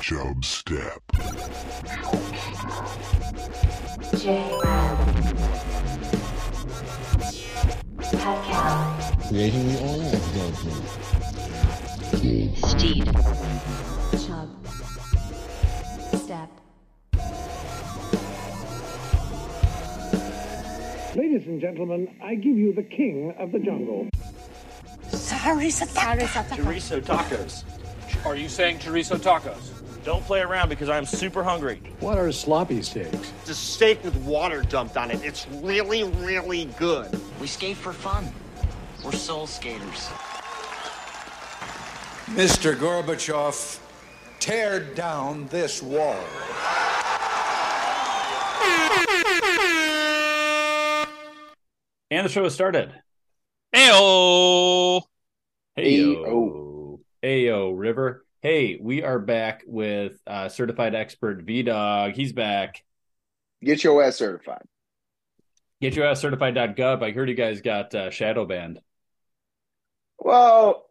Chub Step. Creating the oil judgment. Steed. Chub. Step. Ladies and gentlemen, I give you the king of the jungle. Chorizo tacos. Are you saying chorizo tacos? Don't play around because I'm super hungry. What are sloppy steaks? It's a steak with water dumped on it. It's really, really good. We skate for fun. We're soul skaters. Mr. Gorbachev, tear down this wall. And the show has started. Heyo. Heyo. Heyo, River. Hey, we are back with uh, certified expert V Dog. He's back. Get your ass certified. Get your ass certified.gov. I heard you guys got uh, shadow banned. Well,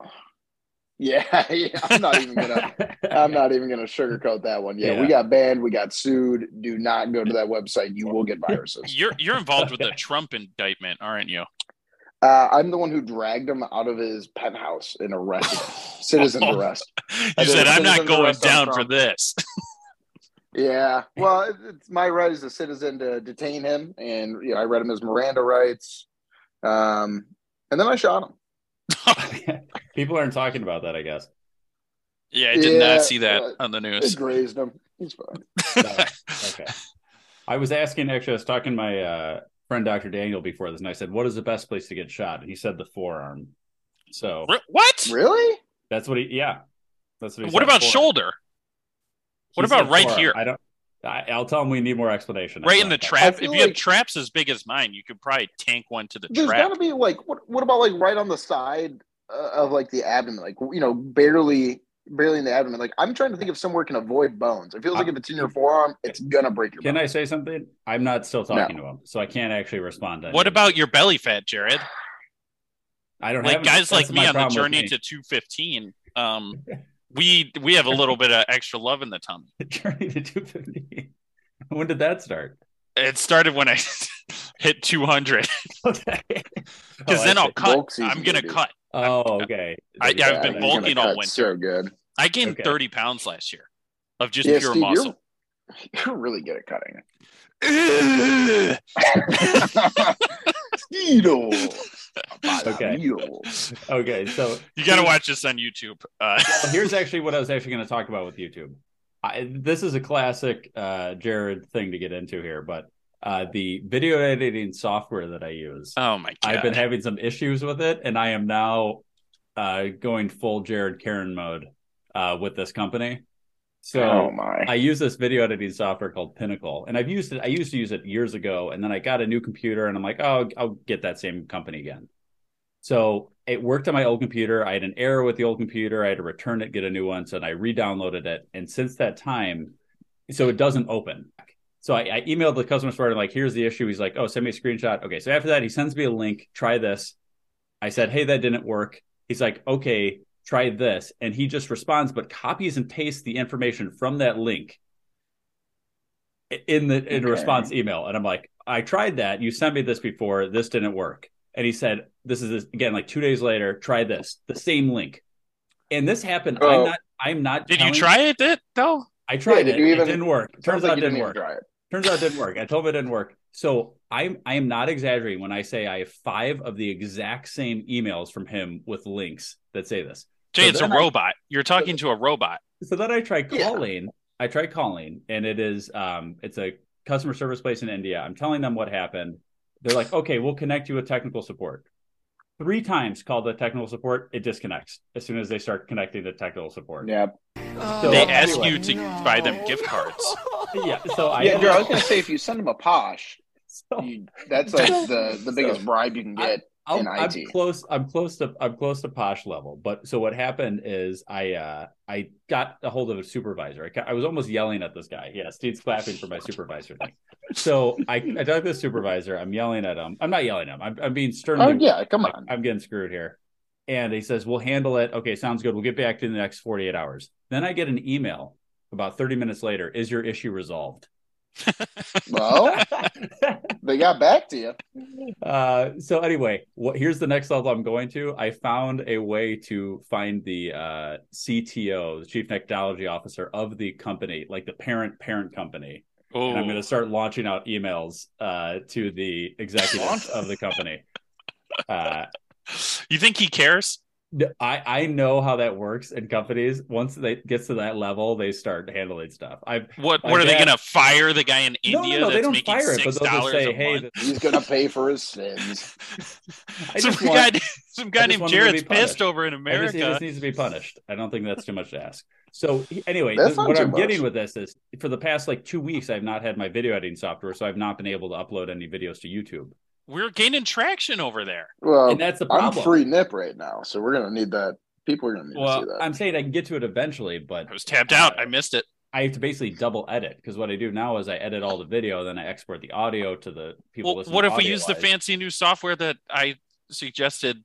yeah, yeah, I'm not even gonna. I'm not even gonna sugarcoat that one. Yeah, Yeah. we got banned. We got sued. Do not go to that website. You will get viruses. You're you're involved with the Trump indictment, aren't you? Uh, I'm the one who dragged him out of his penthouse and arrested him. Citizen arrest. You said I'm not going down for this. Yeah. Well, it's my right as a citizen to detain him, and you know, I read him his Miranda rights, um, and then I shot him. People aren't talking about that, I guess. Yeah, I did Yeah, not see that uh, on the It news. grazed him. He's fine. Okay. I was asking, actually, I was talking to my uh, friend Dr. Daniel before this, and I said, What is the best place to get shot? And he said the forearm. So Re- What? Really? that's what he, yeah. That's what he What said, about forearm. shoulder? What He about right forearm. here? I don't, I, I'll tell him we need more explanation. Right in the That's trap. If feel you have traps as big as mine, you could probably tank one to the There's trap. got to be like what? What about like right on the side uh, of like the abdomen, like you know, barely, barely in the abdomen. Like I'm trying to think of somewhere can avoid bones. It feels like if it's in your forearm, it's gonna break your. Can bone. I say something? I'm not still talking to him, so I can't actually respond to What anything. about your belly fat, Jared? I don't Like have guys like me on the journey to 215. Um, we we have a little bit of extra love in the tummy. journey to 250. When did that start? It started when I hit 200 Okay. because Oh, then I I'll cut. I'm gonna baby. cut. Oh, okay. I- Yeah, I've been bulking all winter. So good. I gained Okay. 30 pounds last year of just Yeah, pure Steed, muscle. You're, you're really good at cutting. Okay. Okay, so you got to watch this on YouTube. Uh, well, here's actually what I was actually going to talk about with YouTube. I, this is a classic uh, Jared thing to get into here, but uh, the video editing software that I use, oh my god! I've been having some issues with it, and I am now uh, going full Jared Karen mode uh, with this company. So oh my. I use this video editing software called Pinnacle, and I've used it. I used to use it years ago, and then I got a new computer, and I'm like, oh, I'll get that same company again. So it worked on my old computer. I had an error with the old computer. I had to return it, get a new one, so then I re-downloaded it, and since that time, so it doesn't open. So I, I emailed the customer support. I'm like, here's the issue. He's like, oh, send me a screenshot. Okay, so after that, he sends me a link. Try this. I said, hey, that didn't work. He's like, okay, try this. And he just responds, but copies and pastes the information from that link in the in a Okay. response email. And I'm like, I tried that. You sent me this before. This didn't work. And he said, this is this, again like two days later. Try this. The same link. And this happened. I'm Oh. not. I'm not. Did you try it? Did though? I tried did it. you It didn't work. Sounds Turns like out it you didn't even work. Try it. Turns out it didn't work. I told him it didn't work. So I'm I am not exaggerating when I say I have five of the exact same emails from him with links that say this. Jay, So it's a robot. You're talking to a robot. So then I tried Yeah. calling. I tried calling, and it is um it's a customer service place in India. I'm telling them what happened. They're like, okay, we'll connect you with technical support. Three times called the technical support, it disconnects as soon as they start connecting the technical support. Yeah. So They ask anyway, you to buy them gift cards. yeah. So I Yeah, Drew, I was gonna say if you send him a posh, so, you, that's like the the biggest bribe you can get. I'm, in I'm close. I'm close to. I'm close to posh level. But so what happened is I uh I got a hold of a supervisor. I, I was almost yelling at this guy. Yeah, Steed's clapping for my supervisor thing. So I I talked to the supervisor. I'm yelling at him. I'm not yelling at him. I'm I'm being sternly. Oh yeah, come on. I'm getting screwed here. And he says, We'll handle it. Okay, sounds good. We'll get back to you in the next 48 hours. Then I get an email about 30 minutes later. Is your issue resolved? Well, they got back to you. uh, so anyway, what here's the next level I'm going to. I found a way to find the uh, CTO, the chief technology officer of the company, like the parent parent company, and I'm going to start launching out emails uh, to the executives of the company. Uh, You think he cares? I I know how that works in companies. Once they gets to that level, they start handling stuff. I've What? My What are they going to fire the guy in no, no, India no, they that's don't making fire it, but six they'll just dollars say, a "Hey, month? He's gonna pay for his sins. Some just want- guy, some guy named want Jared's pissed over in I just, America. he just needs to be punished. I don't think that's too much to ask. So anyway, That's th- not what I'm much. getting with this is for the past like two weeks, I've not had my video editing software, so I've not been able to upload any videos to YouTube, We're gaining traction over there. Well, and that's the problem. I'm problem. free nip right now, so we're gonna need that. People are gonna need to Well, see that. I'm saying I can get to it eventually, but I was tapped out. Uh, I missed it. I have to basically double edit because what I do now is I edit all the video, then I export the audio to the people. Well, listening what if we use the fancy new software that I suggested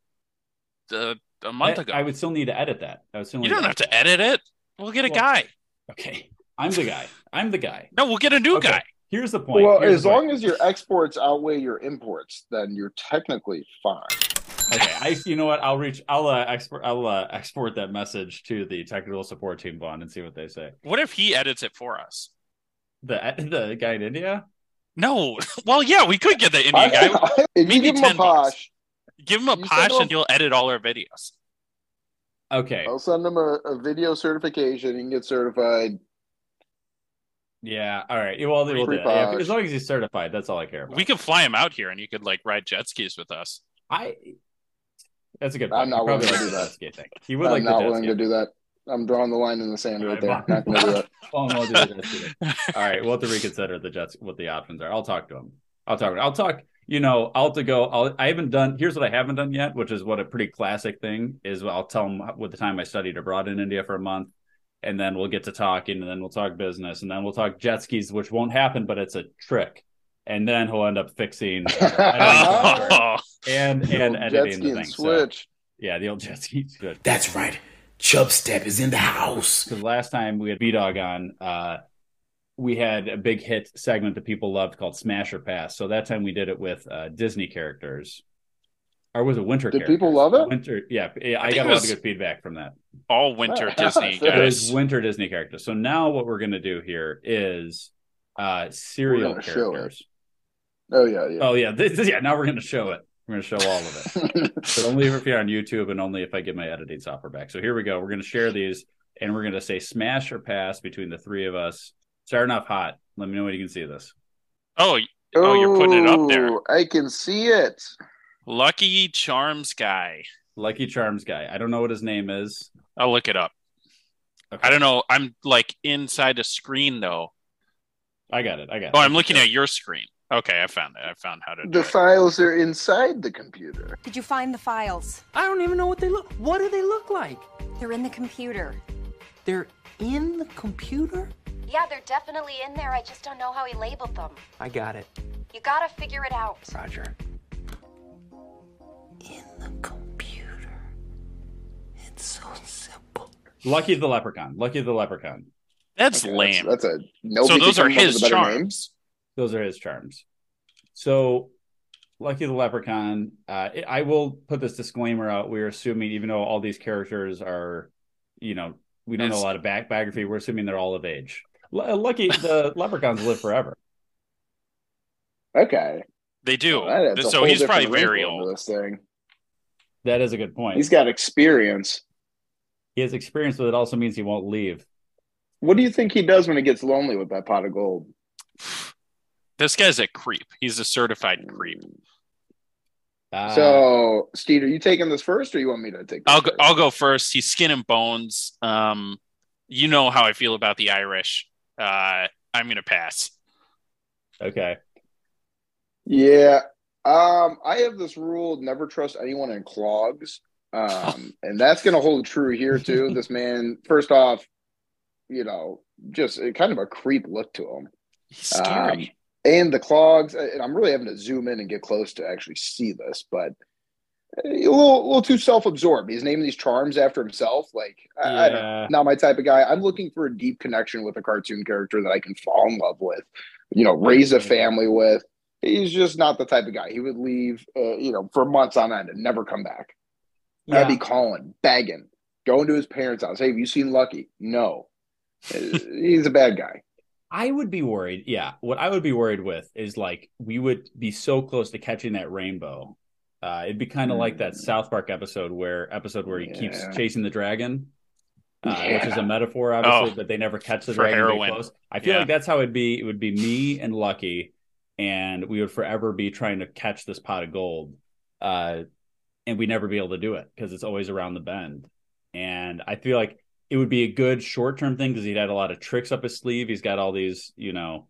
uh, a month I- ago? I would still need to edit that. I would still you don't have edit to edit it. We'll get a Well, guy. Okay, I'm the guy. I'm the guy. No, we'll get a new Okay. guy. Here's the point. well, Here's as the point. long as your exports outweigh your imports, then you're technically fine. Okay, I you know what? I'll reach. I'll uh, export. I'll uh, export that message to the technical support team, Vaughn, and see what they say. What if he edits it for us? The the guy in India. No. Well, yeah, we could get the Indian guy. I- Maybe give him a 10 bucks. Give him a You posh him- and he'll edit all our videos. Okay. I'll send him a, a video certification. He can get certified. Yeah. All right. Well, they will do that. Yeah, as long as he's certified, that's all I care about. We could fly him out here and you could like ride jet skis with us. I. That's a good. I'm not willing to do that. ski thing. He would I'm like the not willing to do that. I'm drawing the line in the sand right there. All right, Not do that. Well, no, I'll do the jet ski. All right, we'll have to reconsider the jets. What the options are. I'll talk to him. I'll talk. I'll talk. You know, I'll have to go. I'll, I haven't done. Here's what I haven't done yet, which is what a pretty classic thing is. I'll tell him with the time I studied abroad in India for a month, and then we'll get to talking, and then we'll talk business, and then we'll talk jet skis, which won't happen, but it's a trick. And then he'll end up fixing uh, editing Oh, and The and jet editing ski the and thing. So, switch. yeah, the old jet ski's good. That's right. Chub Step is in the house. because last time we had V Dog on, uh, we had a big hit segment that people loved called Smash or Pass. So that time we did it with uh, Disney characters, or was it Winter? Did characters? people love it? Winter, yeah, yeah, I, got a lot of good feedback from that. all winter Oh, Disney fair. It was. Winter Disney characters. So now what we're gonna do here is uh, serial gonna show it. characters. Oh yeah, yeah. Oh yeah, this, yeah. Now we're gonna show it. We're gonna show all of it. but only if you're on YouTube and only if I get my editing software back. So here we go. We're going to share these and we're going to say smash or pass between the three of us. Starting off hot. Let me know when you can see this. Oh, Oh, you're putting it up there. I can see it. Lucky Charms guy. Lucky Charms guy. I don't know what his name is. I'll look it up. Okay. I don't know. I'm like inside a screen though. I got it. I got it. Oh, I'm looking at your screen. Okay, I found it. I found how to do The it. files are inside the computer. Did you find the files? I don't even know what they look. What do they look like? They're in the computer. They're in the computer. Yeah, they're definitely in there. I just don't know how he labeled them. I got it, You gotta figure it out. Roger. In the computer. It's so simple. Lucky the Leprechaun. Lucky the Leprechaun. That's Okay, lame. That's, that's a no. so those are come up with his charms. names. Those are his charms. So, Lucky the Leprechaun. Uh, I will put this disclaimer out. We're assuming, even though all these characters are, you know, we don't know a lot of back biography. We're assuming they're all of age. L- Lucky the Leprechauns live forever. Okay. They do. Well, that so he's probably very old. This thing. That is a good point. He's got experience. he has experience, but it also means he won't leave. What do you think he does when he gets lonely with that pot of gold? This guy's a creep. He's a certified creep. Uh, so, Steed, are you taking this first, or you want me to take? This I'll go, first? I'll go first. He's skin and bones. Um, you know how I feel about the Irish. Uh, I'm gonna pass. okay. Yeah. Um, I have this rule: never trust anyone in clogs. Um, and that's going to hold true here too. this man, first off, you know, just uh, kind of a creep look to him. He's scary. Um, and the clogs, and I'm really having to zoom in and get close to actually see this, but a little, a little too self-absorbed. He's naming these charms after himself. Like, I, I don't Not my type of guy. I'm looking for a deep connection with a cartoon character that I can fall in love with. You know, raise a family with. He's just not the type of guy. He would leave, uh, you know, for months on end and never come back. Yeah. I'd be calling, begging, going to his parents' house. Hey, have you seen Lucky? No. Uh, He's a bad guy. I would be worried. Yeah, what I would be worried with is like we would be so close to catching that rainbow. Uh, it'd be kind of like that South Park episode where episode where he keeps Mm. Chasing the dragon, uh, which is a metaphor, obviously, Oh, but they never catch the dragon. close. I feel Yeah. like that's how it'd be. It would be me and Lucky, and we would forever be trying to catch this pot of gold, uh, and we'd never be able to do it because it's always around the bend. And I feel like it would be a good short term thing because he'd had a lot of tricks up his sleeve. He's got all these, you know,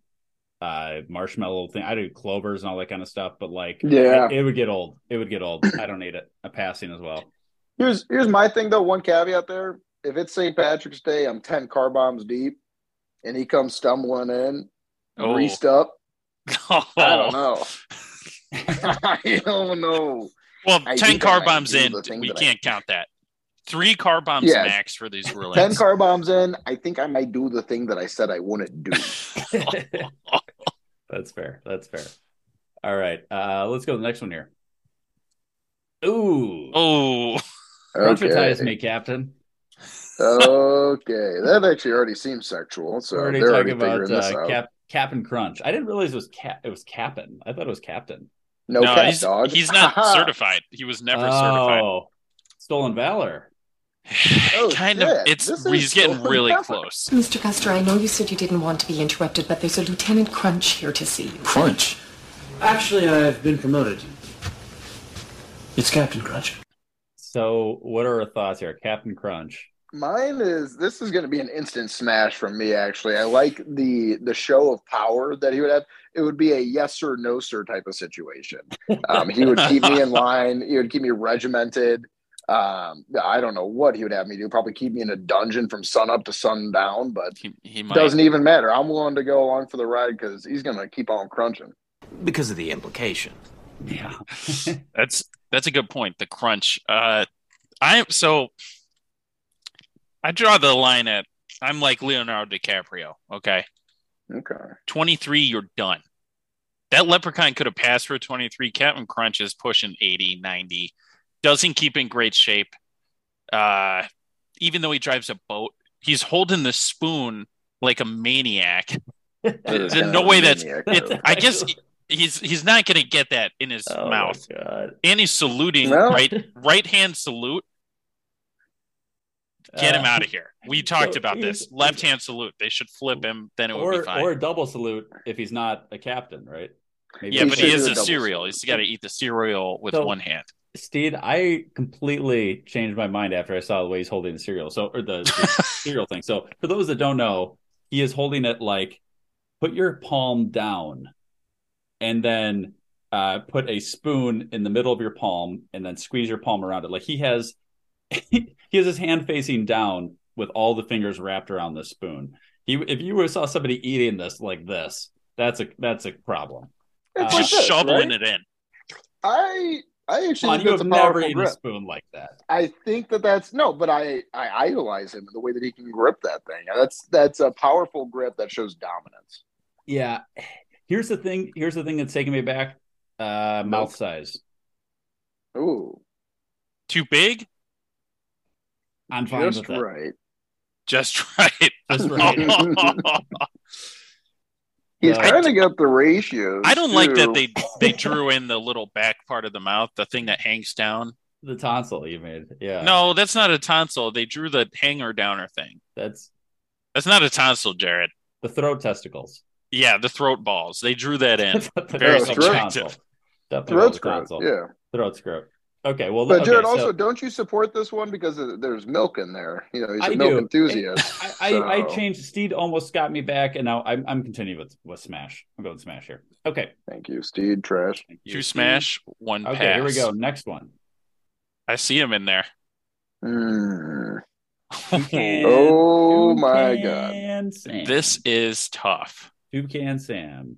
uh marshmallow thing. I do clovers and all that kind of stuff, but like Yeah. it, it would get old. It would get old. I don't need it. A passing as well. Here's here's my thing though. One caveat there: if it's St. Patrick's Day, I'm ten car bombs deep, and he comes stumbling in, Oh. greased up. I don't Oh. know. I don't know. Well, I 10 car bombs in, we can't count that. Three car bombs Yes. max for these rulings. Ten car bombs in. I think I might do the thing that I said I wouldn't do. That's fair. That's fair. All right. Uh let's go to the next one here. Ooh. Oh, Crunchitize Okay. me, Captain. Okay, that actually already seems sexual. So We're already they're already about figuring this uh, out. Cap Cap'n Crunch. I didn't realize it was cap it was Cap'n. I thought it was Captain. no, no, he's, dog. he's not certified. He was never certified. Oh, Stolen Valor. Oh, kind shit. of. It's This he's getting really Valor. close. Mr. Custer, I know you said you didn't want to be interrupted, but there's a Lieutenant Crunch here to see you. Crunch? Actually, I've been promoted. It's Captain Crunch. So, what are our thoughts here, Captain Crunch? Mine is this is going to be an instant smash from me. Actually, I like the the show of power that he would have. It would be a yes or no sir type of situation. Um, he would keep me in line. He would keep me regimented. Um, I don't know what he would have me do. Probably keep me in a dungeon from sun up to sundown. But He, he might. doesn't even matter. I'm willing to go along for the ride because he's going to keep on crunching. Because of the implication. Yeah. That's that's a good point. The crunch. Uh, I am so I draw the line at I'm like Leonardo DiCaprio. Okay, Okay. 23, you're done. That leprechaun could have passed for 23. Captain Crunch is pushing 80, 90. Doesn't keep in great shape. Uh, even though he drives a boat, he's holding the spoon like a maniac. There's no way that's. It, I guess he's he's not going to get that in his Oh my mouth. God. And he's saluting No. right right hand salute. Get him Uh, out of here. We talked so about this. Left hand salute. They should flip him. Then it would be Or fine. or a double salute if he's not a captain, right? Maybe yeah, He but he is a a cereal. salute. He's got to eat the cereal with So- one hand. Steed, I completely changed my mind after I saw the way he's holding the cereal. So, or the, the cereal thing. So, for those that don't know, he is holding it like put your palm down and then uh, put a spoon in the middle of your palm and then squeeze your palm around it. Like he has, he has his hand facing down with all the fingers wrapped around the spoon. He, if you saw somebody eating this like this, that's a that's a problem. It's Uh, like Just this, shoveling right? it in. I I actually Sean, think you that's have a never powerful eaten a grip. spoon like that. I think that that's no, but I I idolize him in the way that he can grip that thing. That's that's a powerful grip that shows dominance. Yeah. Here's the thing. Here's the thing that's taking me back. Uh, mouth size. Ooh, Too big? I'm fine just with it. right. Just right. Just right. He's Uh, kind of got the ratios. I don't like that they they drew in the little back part of the mouth, the thing that hangs down. the tonsil you made. Yeah. No, that's not a tonsil. They drew the hanger downer thing. That's That's not a tonsil, Jared. the throat testicles. Yeah, the throat balls. They drew that in. The Very throat throat. subjective. Definitely throat the scrub. tonsil. Yeah, Throat scrub. Okay. Well, but okay, Jared, so also, don't you support this one because there's milk in there? You know, he's a I milk do. enthusiast. I, I, I changed. Steed almost got me back, and now I'm, I'm continuing with, with Smash. I'm going Smash here. Okay. Thank you, Steed. Trash. Thank you, Two Steed. smash, one Okay, pass. here we go. Next one. I see him in there. Mm. Toucan- Oh my god! Sam. This is tough. Toucan Sam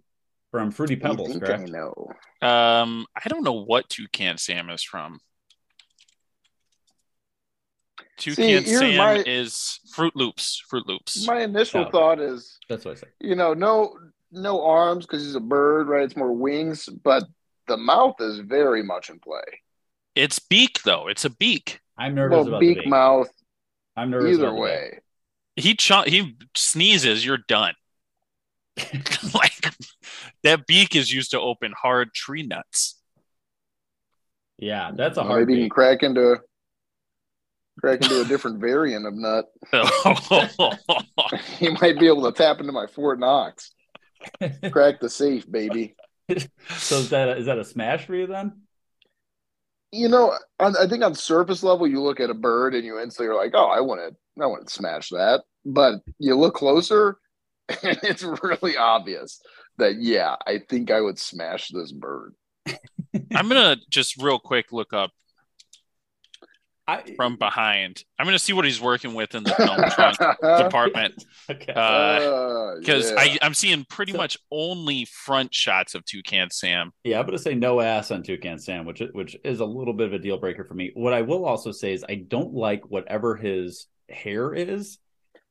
from Fruity Pebbles, think I correct? know. Um, I don't know what Toucan Sam is from. Toucan here's Sam my- is Froot Loops. Froot Loops. My initial Oh. thought is, That's what I say. you know, no no arms because he's a bird, right? It's more wings, but the mouth is very much in play. It's beak though. It's a beak. I'm nervous Well, about beak, the beak. mouth, I'm nervous either about the way. He ch- he sneezes, you're done. like that beak is used to open hard tree nuts. Yeah, that's a Well, hard Maybe you can crack into crack into a different variant of nut. you might be able to tap into my Fort Knox. Crack the safe, baby. so is that a, is that a smash for you then? You know, on, I think on surface level, you look at a bird and you instantly are like, "Oh, I want to, I want to smash that." But you look closer, and it's really obvious that yeah, I think I would smash this bird. I'm gonna just real quick look up I, from behind. I'm gonna see what he's working with in the film trunk department. Okay. Uh, because yeah. I I'm seeing pretty much only front shots of Toucan Sam. Yeah, I'm gonna say no ass on Toucan Sam, which which is a little bit of a deal breaker for me. What I will also say is I don't like whatever his hair is.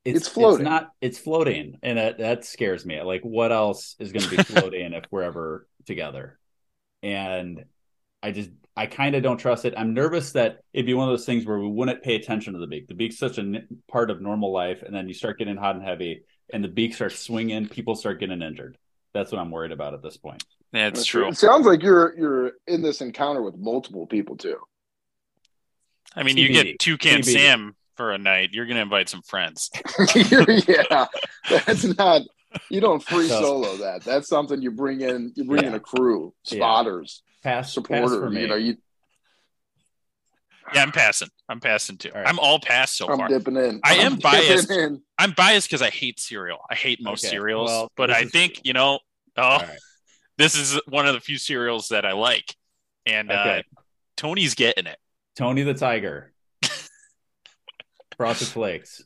It's floating. It's not. It's floating, and that that scares me. Like, what else is going to be floating if we're ever together? And I just I kind of don't trust it. I'm nervous that it'd be one of those things where we wouldn't pay attention to the beak. The beak's such a n- part of normal life, and then you start getting hot and heavy, and the beak starts swinging. People start getting injured. That's what I'm worried about at this point. That's true. It sounds like you're you're in this encounter with multiple people too. I mean, you TBD. get Toucan TBD. Sam for a night. You're gonna invite some friends. yeah, that's not. You don't free solo that. That's something you bring in. You bring in a crew, spotters, Pass, pass supporters. for. You know, you. Yeah, I'm passing. I'm passing too. All right. I'm all passed so I'm far. dipping in. I I'm biased. in. I'm biased because I hate cereal. I hate most Okay, cereals, well, but I is- think you know. Oh, All right. this is one of the few cereals that I like, and uh, Tony's getting it. Tony the Tiger. Frosted Flakes.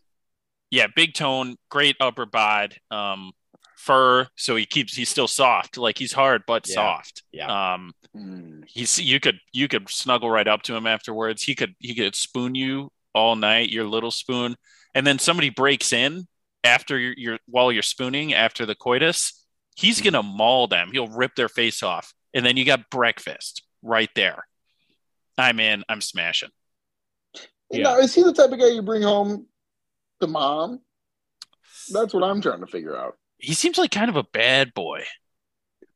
Yeah, big tone, great upper bod, um, fur. So he keeps he's still soft, like he's hard but Yeah. soft. Yeah. Um, Mm. he's you could you could snuggle right up to him afterwards. He could he could spoon you all night, your little spoon, and then somebody breaks in after you're, you're while you're spooning after the coitus. He's Mm-hmm. gonna maul them. He'll rip their face off, and then you got breakfast right there. I'm in. I'm smashing. You Yeah. know, is he the type of guy you bring home to mom? That's what I'm trying to figure out. He seems like kind of a bad boy.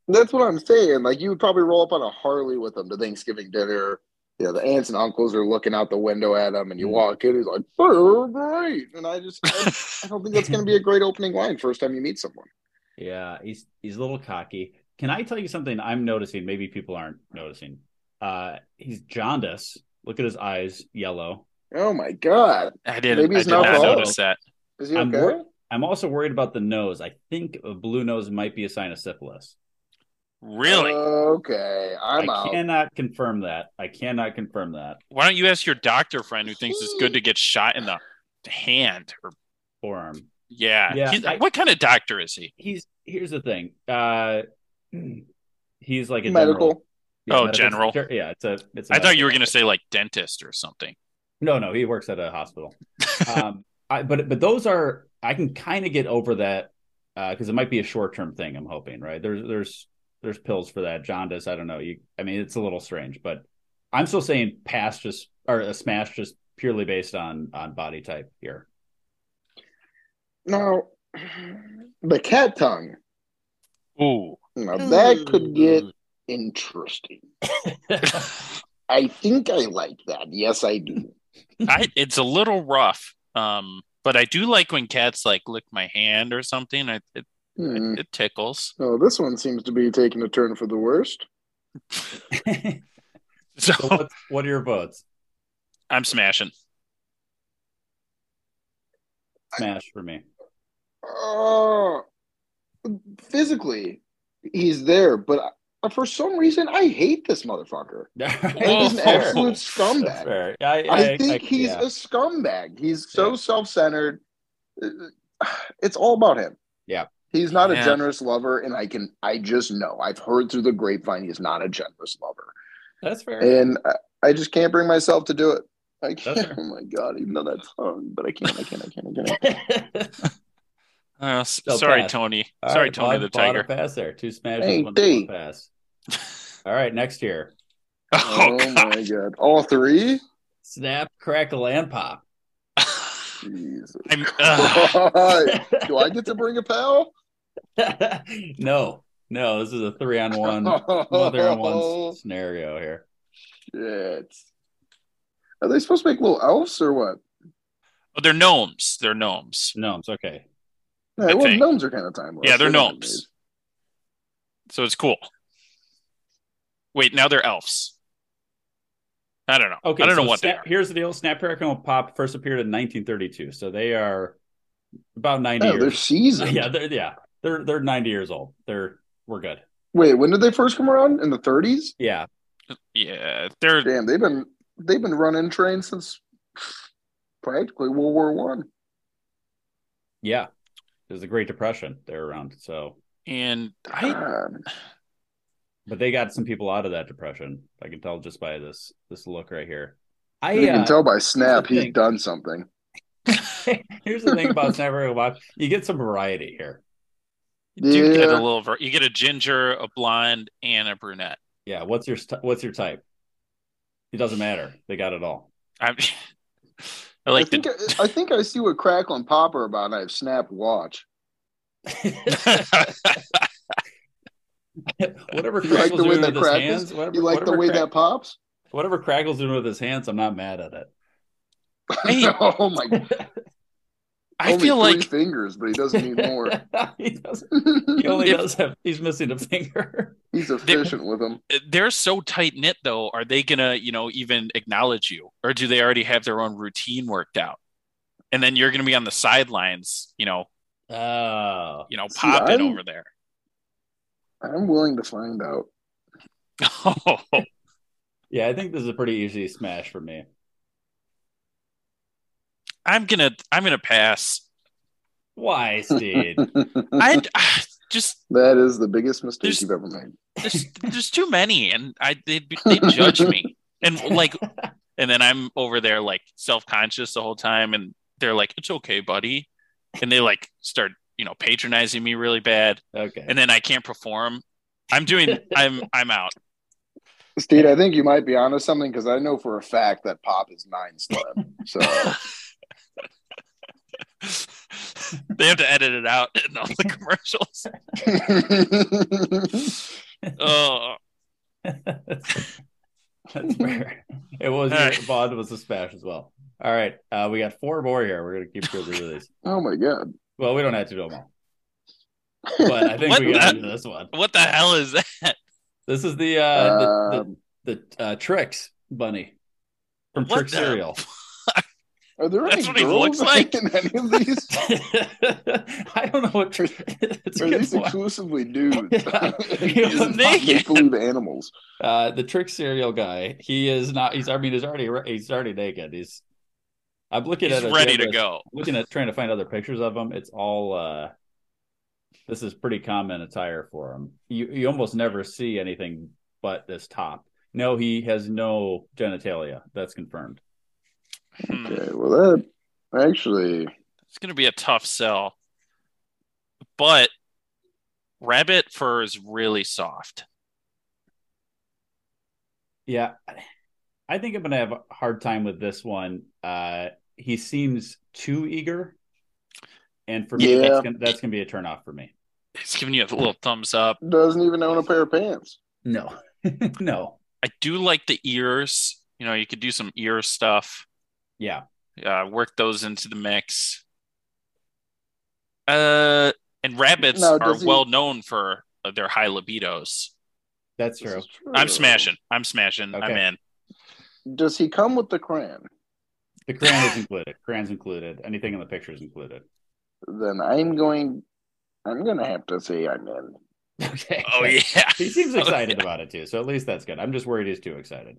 That's what I'm saying. Like you would probably roll up on a Harley with him to Thanksgiving dinner. You know, the aunts and uncles are looking out the window at him, and you Mhm. walk in. He's like, "Oh, great!" And I just, I, I don't think that's going to be a great opening line first time you meet someone. Yeah, he's he's a little cocky. Can I tell you something I'm noticing? Maybe people aren't noticing. Uh, he's jaundice. Look at his eyes, yellow. Oh my god, I didn't. Maybe I he's did not not alcoholic. notice that. is he I'm okay? wor- I'm also worried about the nose. I think a blue nose might be a sign of syphilis. Really? Okay, I'm I out. cannot confirm that. I cannot confirm that. Why don't you ask your doctor friend who thinks it's good to get shot in the hand or Forearm. yeah. Yeah, I- what kind of doctor is he? He's here's the thing. Uh, he's like a Medical. General, yeah, Oh, medical- general. Yeah, it's a. It's. a I thought you were going to say like dentist or something. No, no, he works at a hospital. um, I, but but those are I can kind of get over that because it might be a short term thing. I'm hoping, right? There's there's there's pills for that jaundice. I don't know. You, I mean, it's a little strange, but I'm still saying pass just or a smash just purely based on on body type here. Now, the cat tongue. Ooh. Now that could get interesting. I think I like that. Yes, I do. I it's a little rough. Um, but I do like when cats like lick my hand or something. I, it, Hmm. it, it tickles. Oh, this one seems to be taking a turn for the worst. So So what, what are your votes? I'm smashing. Smash for me. Uh, physically, he's there, but I, for some reason, I hate this motherfucker. I think he's an Oh, absolute scumbag. fair. I, I think I- he's yeah. a scumbag. He's so Yeah. self-centered. It's all about him. Yeah. He's not Yeah. a generous lover, and I can I just know. I've heard through the grapevine he's not a generous lover. That's fair. And I, I just can't bring myself to do it. I can't. Oh my god! Even though that's tongue, but I can't. I can't. I can't. I can't. Uh, s- Still sorry, pass. Tony. All sorry, right, Tony Bud, the Tiger. pass there. Two smashes, Hey, one, one pass. All right, next year. Oh, Oh, my god! All three? Snap, crackle, and pop. Jesus. Uh, Do I get to bring a pal? no, no, this is a three on one, one three on one scenario here. Shit. Are they supposed to make little elves or what? oh, they're gnomes. They're gnomes. Gnomes, okay. Yeah, I well, think. gnomes are kind of timeless. Yeah, they're They're gnomes. So it's cool. Wait, now they're elves. I don't know. Okay, I don't so know what they Snap- are. Here's the deal: Snap, Crackle, and Pop first appeared in 1932, so they are about 90 Oh, years. they're seasoned. yeah, they're yeah, they're they're 90 years old. They're we're good. Wait, when did they first come around? In the 30s? Yeah, Yeah, they're Damn, they've been they've been running trains since practically World War One. yeah. There's the Great Depression. They're around, so and I God. but they got some people out of that depression. I can tell just by this this look right here. I You can uh, tell by Snap the he's thing. done something. here's the thing about Snap, Crackle, and Pop: you get some variety here. do get a little. ver- You get a ginger, a blonde, and a brunette. Yeah, what's your st- what's your type? It doesn't matter. They got it all. I'm, I I think the. I, I think I see what Crackle and Pop are about. I have Snap watch. whatever You like Crackle's the way doing that with his crackles? hands, whatever, You like the way Crack- that pops? whatever Crackle's doing with his hands, I'm not mad at it. Hey. oh my! God. I Only feel three like fingers, but he doesn't need more. he, doesn't, he only If- does have. He's missing a finger. He's efficient with them. they're so tight knit, though. Are they gonna, you know, even acknowledge you, or do they already have their own routine worked out? And then you're gonna be on the sidelines, you know, Oh, you know, popping over there. I'm willing to find out. Oh, yeah. I think this is a pretty easy smash for me. I'm gonna, I'm gonna pass. Why, Steed? I I ah, just that is the biggest mistake you've ever made. there's there's too many, and I they they judge me, and like, and then I'm over there like self conscious the whole time, and they're like, "It's okay, buddy," and they like start you know patronizing me really bad, okay. and then I can't perform. I'm doing. I'm I'm out. Steed, I think you might be onto something because I know for a fact that Pop is nine slim. So they have to edit it out in all the commercials. Oh, That's fair. It was All right. Vaughn was a smash as well. All right, uh, we got four more here. We're gonna keep going through these. oh my god. Well, we don't have to do them all, but I think we got the- into this one. what the hell is that? This is the uh, the, Um, the, the uh, Trix bunny from What Trick the- Cereal. Are there That's any what he girls looks like. in any of these? I don't know what. Tr- Or are good these one. exclusively dudes? He's Not naked. Make-believe animals. Uh, the Trick Cereal guy. He is not. He's. I mean, he's already. He's already naked. He's. I'm looking He's at. ready gym to list, go. Looking at trying to find other pictures of him. It's all. uh This is pretty common attire for him. You you almost never see anything but this top. No, he has no genitalia. That's confirmed. Hmm. Okay, well that actually It's going to be a tough sell. But rabbit fur is really soft. Yeah, I think I'm gonna have a hard time with this one. Uh He seems too eager, and for me, Yeah. that's gonna that's gonna be a turnoff for me. He's giving you a little thumbs up. doesn't even own a pair of pants. No, no, I do like the ears. You know, you could do some ear stuff. Yeah, Uh, work those into the mix. Uh, and rabbits Now, are he- well known for uh, their high libidos. that's true. true. I'm smashing. I'm smashing. I'm in. Does he come with the crayon? The crayon is included. Crayon's included. Anything in the picture is included. Then I'm going. I'm gonna have to say I'm in. Okay. Oh yeah. He seems Oh, excited yeah. about it too, so at least that's good. I'm just worried he's too excited.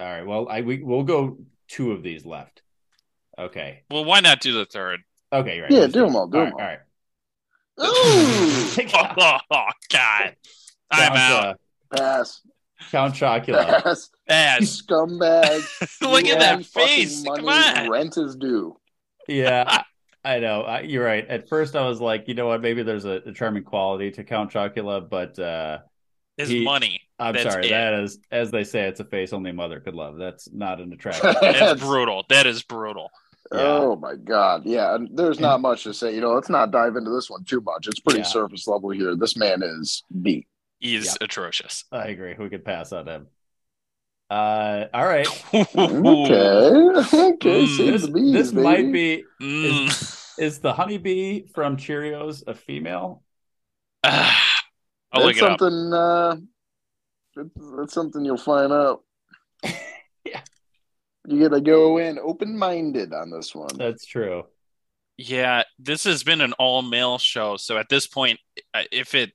All right. Well, I we we'll go two of these left. Okay. Well, why not do the third? Okay. Right. Yeah, Let's do 'em all, do all 'em right, all. All right. Oh, God. I'm Sounds, out. uh, Pass. Count Chocula. Ass, Ass. scumbag. Look at that face. Come on. Rent is due. yeah, I, I know. I, you're right. At first, I was like, you know what? Maybe there's a, a charming quality to Count Chocula, but uh, His he- money. I'm That's sorry. it. That is, as they say, it's a face only a mother could love. That's not an attractive. That's brutal. That is brutal. Oh my god, yeah. And there's not much to say. You know, let's not dive into this one too much. It's pretty Yeah. surface level here. This man is beat. He's atrocious. I agree. We could pass on him. Uh, all right. Okay, okay. Mm. This, bees, this might be Mm. is, is the honeybee from Cheerios a female? I'll that's look it up. something. Uh, that's, that's something you'll find out. Yeah. You gotta go in open minded on this one. That's true. Yeah, this has been an all male show. So at this point, uh, if it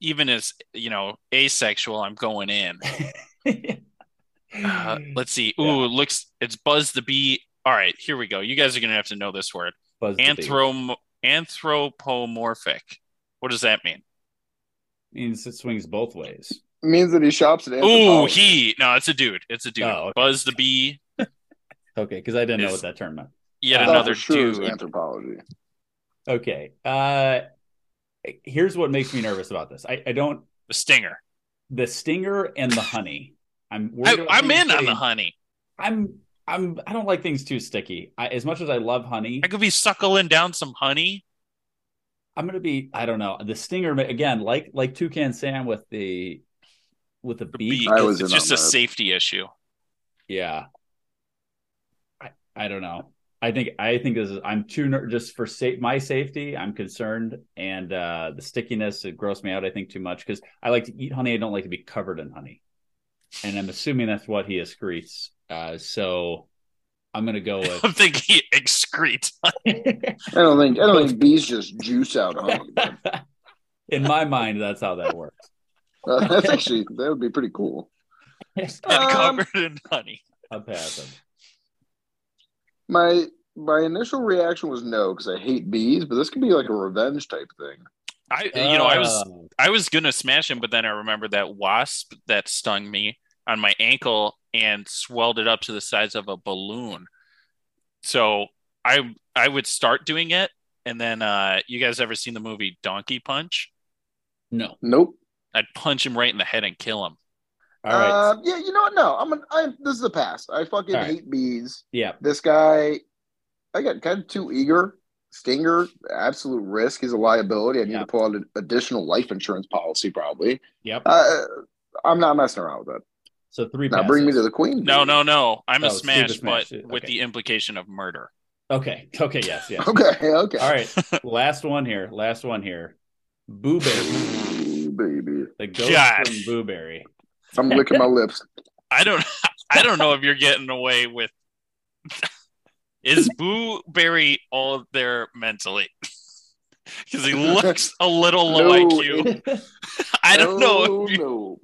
even is, you know, asexual, I'm going in. Uh, let's see. Ooh, it looks it's Buzz the Bee. All right, here we go. You guys are gonna have to know this word. Buzz the bee. Anthrom- anthropomorphic. What does that mean? means it swings both ways. Means that he shops at Ooh, he. No, it's a dude. It's a dude. Oh, okay. Buzz the Bee. Okay, because I didn't know what that term meant. Yet I another for sure it was dude. anthropology. Okay. Uh, here's what makes me nervous about this. I, I don't The stinger. the stinger and the honey. I'm I, I'm things in on the honey. I'm I'm I don't like things too sticky. I, as much as I love honey, I could be suckling down some honey. I'm gonna be I don't know the stinger again like like Toucan Sam with the with a beak. Bee. It's, it's just a that. safety issue. Yeah. I I don't know. I think I think this is I'm too ner- just for sa- my safety. I'm concerned, and uh the stickiness it grossed me out. I think too much because I like to eat honey. I don't like to be covered in honey, and I'm assuming that's what he excretes. Uh, so I'm gonna go with I'm thinking he excrete. I don't think I don't think bees just juice out honey. in my mind that's how that works. Uh, that's actually that would be pretty cool. and Um, covered in honey. I'm passing. My my initial reaction was no because I hate bees, but this could be like a revenge type thing. I you know I was Oh, I was gonna smash him, but then I remembered that wasp that stung me on my ankle and swelled it up to the size of a balloon. So I I would start doing it, and then uh, you guys ever seen the movie Donkey Punch? no. Nope. I'd punch him right in the head and kill him. All right. Uh, yeah, you know what? No, I'm. An, I this is the past. I fucking All right. hate bees. yeah. This guy, I got kind of too eager. Stinger, absolute risk. He's a liability. I need Yeah. to pull out an additional life insurance policy, probably. Yep. Uh, I'm not messing around with it. So three. Now bring me to the queen. No, bee. no, no. I'm Oh, a smash, smash, but too. with the implication of murder. Okay. Okay. Yes. Yes. Okay. Okay. All right. Last one here. Last one here. Booberry. Ooh, baby. The ghost God. from Booberry. I'm licking my lips. I don't I don't know if you're getting away with is Boo Berry all there mentally? Because he looks a little low No, IQ. I don't know. No, If you, no.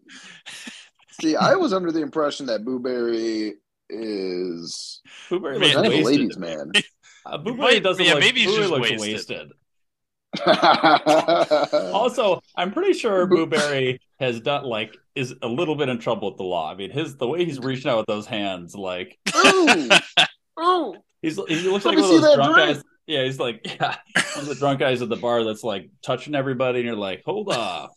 See, I was under the impression that Booberry is Booberry Man, looks kind a wasted. ladies' man. Uh, Booberry Might- doesn't yeah, look. maybe he's Booberry just looks wasted. Also, I'm pretty sure Booberry has done like is a little bit in trouble with the law. I mean, his the way he's reaching out with those hands, like ooh, ooh. he's he looks Let like one of those drunk drink. guys. Yeah, he's like yeah, one of the drunk guys at the bar that's like touching everybody, and you're like, hold off.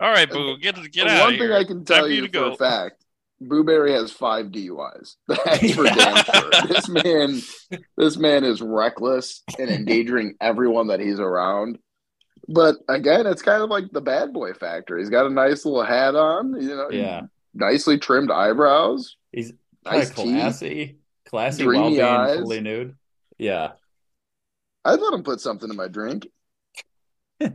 all right, Boo, get get The out One of thing here. I can tell for you to for go. a fact, Booberry has five DUIs. That's for damn sure. This man, this man is reckless and endangering everyone that he's around. But again, it's kind of like the bad boy factor. He's got a nice little hat on, you know, Yeah, nicely trimmed eyebrows, he's nice of teeth. classy, classy while being eyes. fully nude. Yeah. I'd let him put something in my drink. All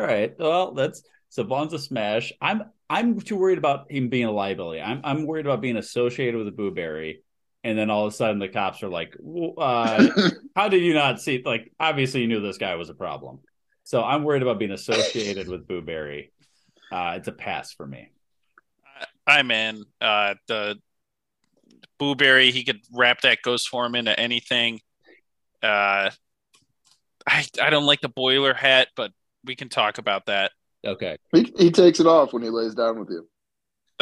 right. Well, that's so Vaughn's a smash. I'm I'm too worried about him being a liability. I'm I'm worried about being associated with a Booberry, and then all of a sudden the cops are like, uh, "How did you not see?" Like, obviously you knew this guy was a problem. So I'm worried about being associated with Booberry. Uh, it's a pass for me. I'm in. Uh, the Boo Berry, he could wrap that ghost form into anything. Uh, I I don't like the boiler hat, but we can talk about that. Okay. He, he takes it off when he lays down with you.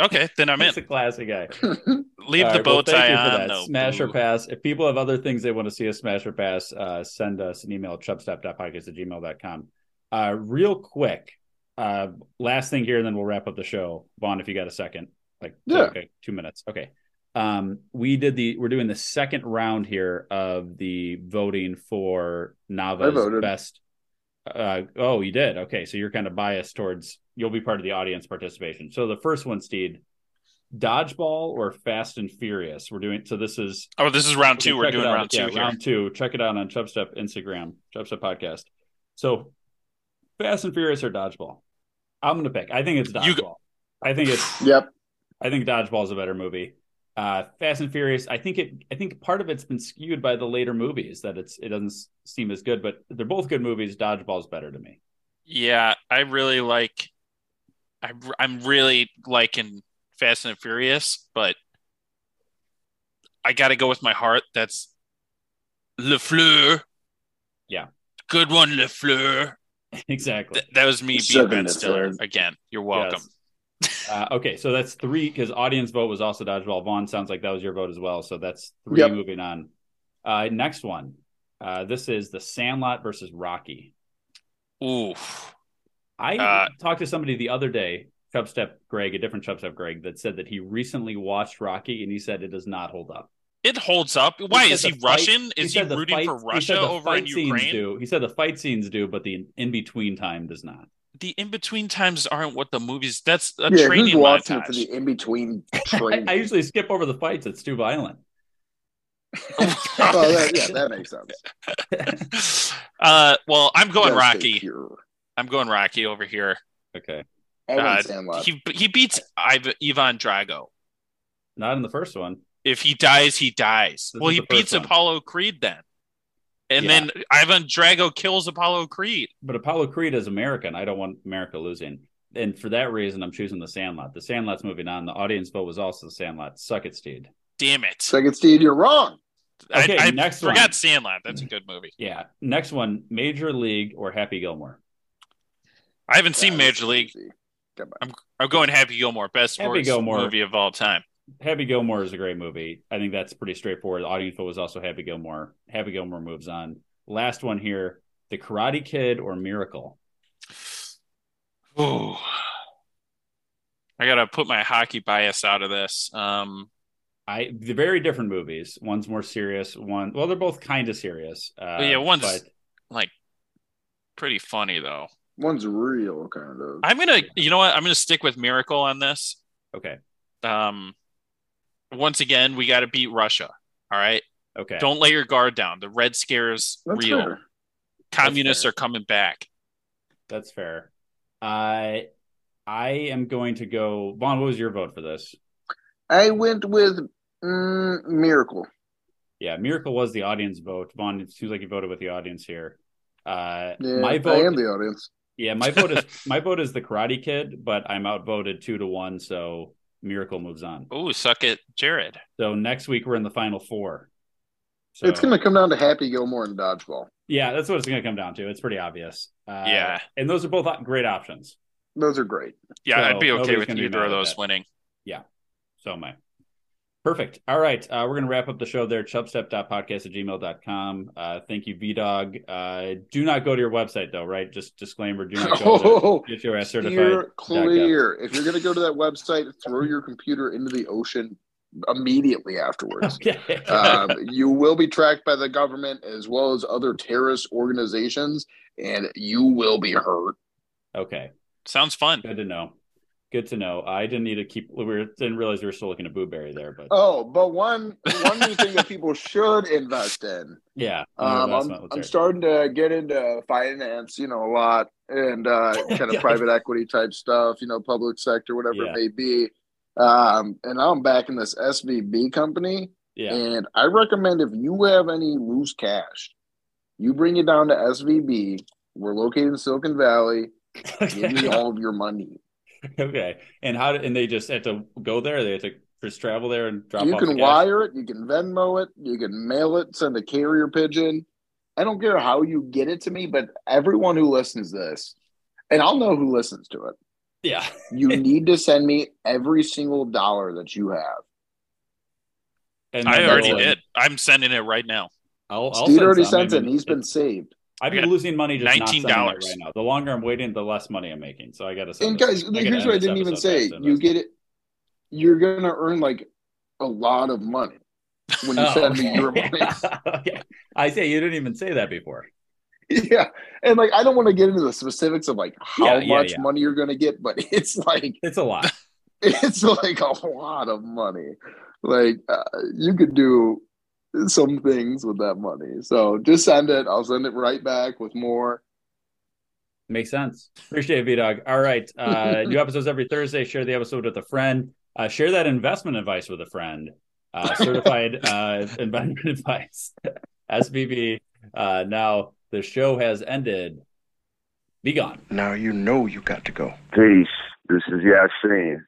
Okay, then I'm in. He's a classy guy. Leave All the right, bow well, thank tie you for on. that. though, Smash or pass. If people have other things they want to see us smash or pass, uh, send us an email at chubstep.podcast at gmail.com. Uh, real quick, uh, last thing here, and then we'll wrap up the show. Vaughn, if you got a second, like Yeah. okay, two minutes. Okay. Um, we did the we're doing the second round here of the voting for Nava's best. Uh, oh, you did. Okay, so you're kind of biased towards you'll be part of the audience participation. So the first one, Steed, dodgeball or Fast and Furious. We're doing so. This is Oh, this is round two. We're check it doing out. round two Yeah, here. round two. Check it out on Chubstep Instagram, Chubstep Podcast. So, Fast and Furious or Dodgeball? I'm gonna pick. I think it's You Dodgeball. I think it's. Yep. I think Dodgeball is a better movie. Uh, Fast and Furious. I think it. I think part of it's been skewed by the later movies that it's. It doesn't seem as good, but they're both good movies. Dodgeball is better to me. Yeah, I really like. I, I'm really liking Fast and Furious, but I got to go with my heart. That's La Fleur. Yeah. Good one, La Fleur. exactly. Th- that was me being Seven Ben to Stiller again. You're welcome. Yes. Uh, okay, so that's three because audience vote was also dodgeball. Vaughn sounds like that was your vote as well. So that's three. Yep. Moving on. Uh, next one. Uh, this is the Sandlot versus Rocky. Oof. I Uh, talked to somebody the other day, Chubstep Greg, a different Chubstep Greg, that said that he recently watched Rocky and he said it does not hold up. it holds up. Why said is he fight- Russian? Is he, said the rooting fight- for Russia said over in Ukraine? Do. He said the fight scenes do, but the in between time does not. The in between times aren't what the movies. That's a Yeah, who's training watching it for montage. the in between I, training? I usually skip over the fights. It's too violent. well, that, yeah, that makes sense. uh, well, I'm going Gotta Rocky. pure. I'm going Rocky over here. Okay, I went Uh, he he beats Iv- Ivan Drago. not in the first one. If he dies, he dies. This well, he beats one. Apollo Creed then, and Yeah. then Ivan Drago kills Apollo Creed. But Apollo Creed is American. I don't want America losing. And for that reason, I'm choosing The Sandlot. The Sandlot's moving on. The audience vote was also The Sandlot. Suck it, Steed. Damn it! Second Steed, you're wrong. Okay, I, I next forgot one. Sandlot. That's a good movie. Yeah. Next one Major League or Happy Gilmore? I haven't seen uh, Major League. easy. Come on. I'm I'm going Happy Gilmore, best Happy sports Gilmore. movie of all time. Happy Gilmore is a great movie. I think that's pretty straightforward. The audience vote was also Happy Gilmore. Happy Gilmore moves on. Last one here The Karate Kid or Miracle? Oh, I gotta put my hockey bias out of this. Um, I the very different movies. One's more serious. One well, they're both kind of serious. Uh, yeah, one's- but like pretty funny though. One's real, kind of. I'm gonna, you know what? I'm gonna stick with Miracle on this. okay, Um, once again, we got to beat Russia. All right, okay. don't lay your guard down. The Red Scare's That's real. fair. Communists are coming back. That's fair. I I am going to go. Vaughn, what was your vote for this? I went with mm, Miracle. Yeah, Miracle was the audience vote. Vaughn, it seems like you voted with the audience here. Uh, Yeah, my I vote. am the audience. Yeah, my vote is my vote is the Karate Kid, but I'm outvoted two to one, so Miracle moves on. Oh, suck it, Jared. So next week we're in the final four. So, It's going to come down to Happy Gilmore and Dodgeball. yeah, that's what it's going to come down to. It's pretty obvious. Uh, Yeah. and those are both great options. Those are great. Yeah, So I'd be okay with either of those that. winning. Yeah, so am I. Perfect. All right. Uh, we're going to wrap up the show there. Chubstep.podcast at gmail.com. Uh, thank you, V Dog. Uh, do not go to your website, though, right? Just disclaimer do not go Oh, there. Get your ass certified. Clear. If you're going to go to that website, throw your computer into the ocean immediately afterwards. Okay. um, you will be tracked by the government as well as other terrorist organizations, and you will be hurt. okay. Sounds fun. Good to know. Good to know. I didn't need to keep. We were, didn't realize we were still looking at Boo Berry there, but Oh, but one one new thing that people should invest in. yeah. Um, I'm, I'm starting to get into finance, you know, a lot and uh, kind of private equity type stuff, you know, public sector, whatever Yeah. it may be. Um, and I'm back in this SVB company. Yeah. And I recommend if you have any loose cash, you bring it down to SVB. We're located in Silicon Valley. Give me all of your money. okay. And how? Did, and they just had to go there. They had to just travel there and drop. you off can the cash? wire it, you can Venmo it, you can mail it, send a carrier pigeon. I don't care how you get it to me, but everyone who listens to this, and I'll know who listens to it. Yeah. You need to send me every single dollar that you have. And I already uh, did. I'm sending it right now. I'll, I'll Steve send already sent it. mean, He's been saved. I'd be losing money just not sending it $19. right now. The longer I'm waiting, the less money I'm making. So I got to send. And guys, I here's what I didn't even say. You get it. You're gonna earn like a lot of money when you Oh, send me your money. Okay. I say you didn't even say that before. yeah, and like I don't want to get into the specifics of like how Yeah, yeah, much yeah. money you're gonna get, but it's like It's a lot. it's like a lot of money. Like uh, you could do some things with that money. So just send it. I'll send it right back with more. Makes sense. Appreciate it, V Dog. All right. Uh, new episodes every Thursday. Share the episode with a friend. Uh, share that investment advice with a friend. Uh, certified uh, investment advice. SVB. Uh, now the show has ended. Be gone. Now you know you got to go. Peace. This is Yasin.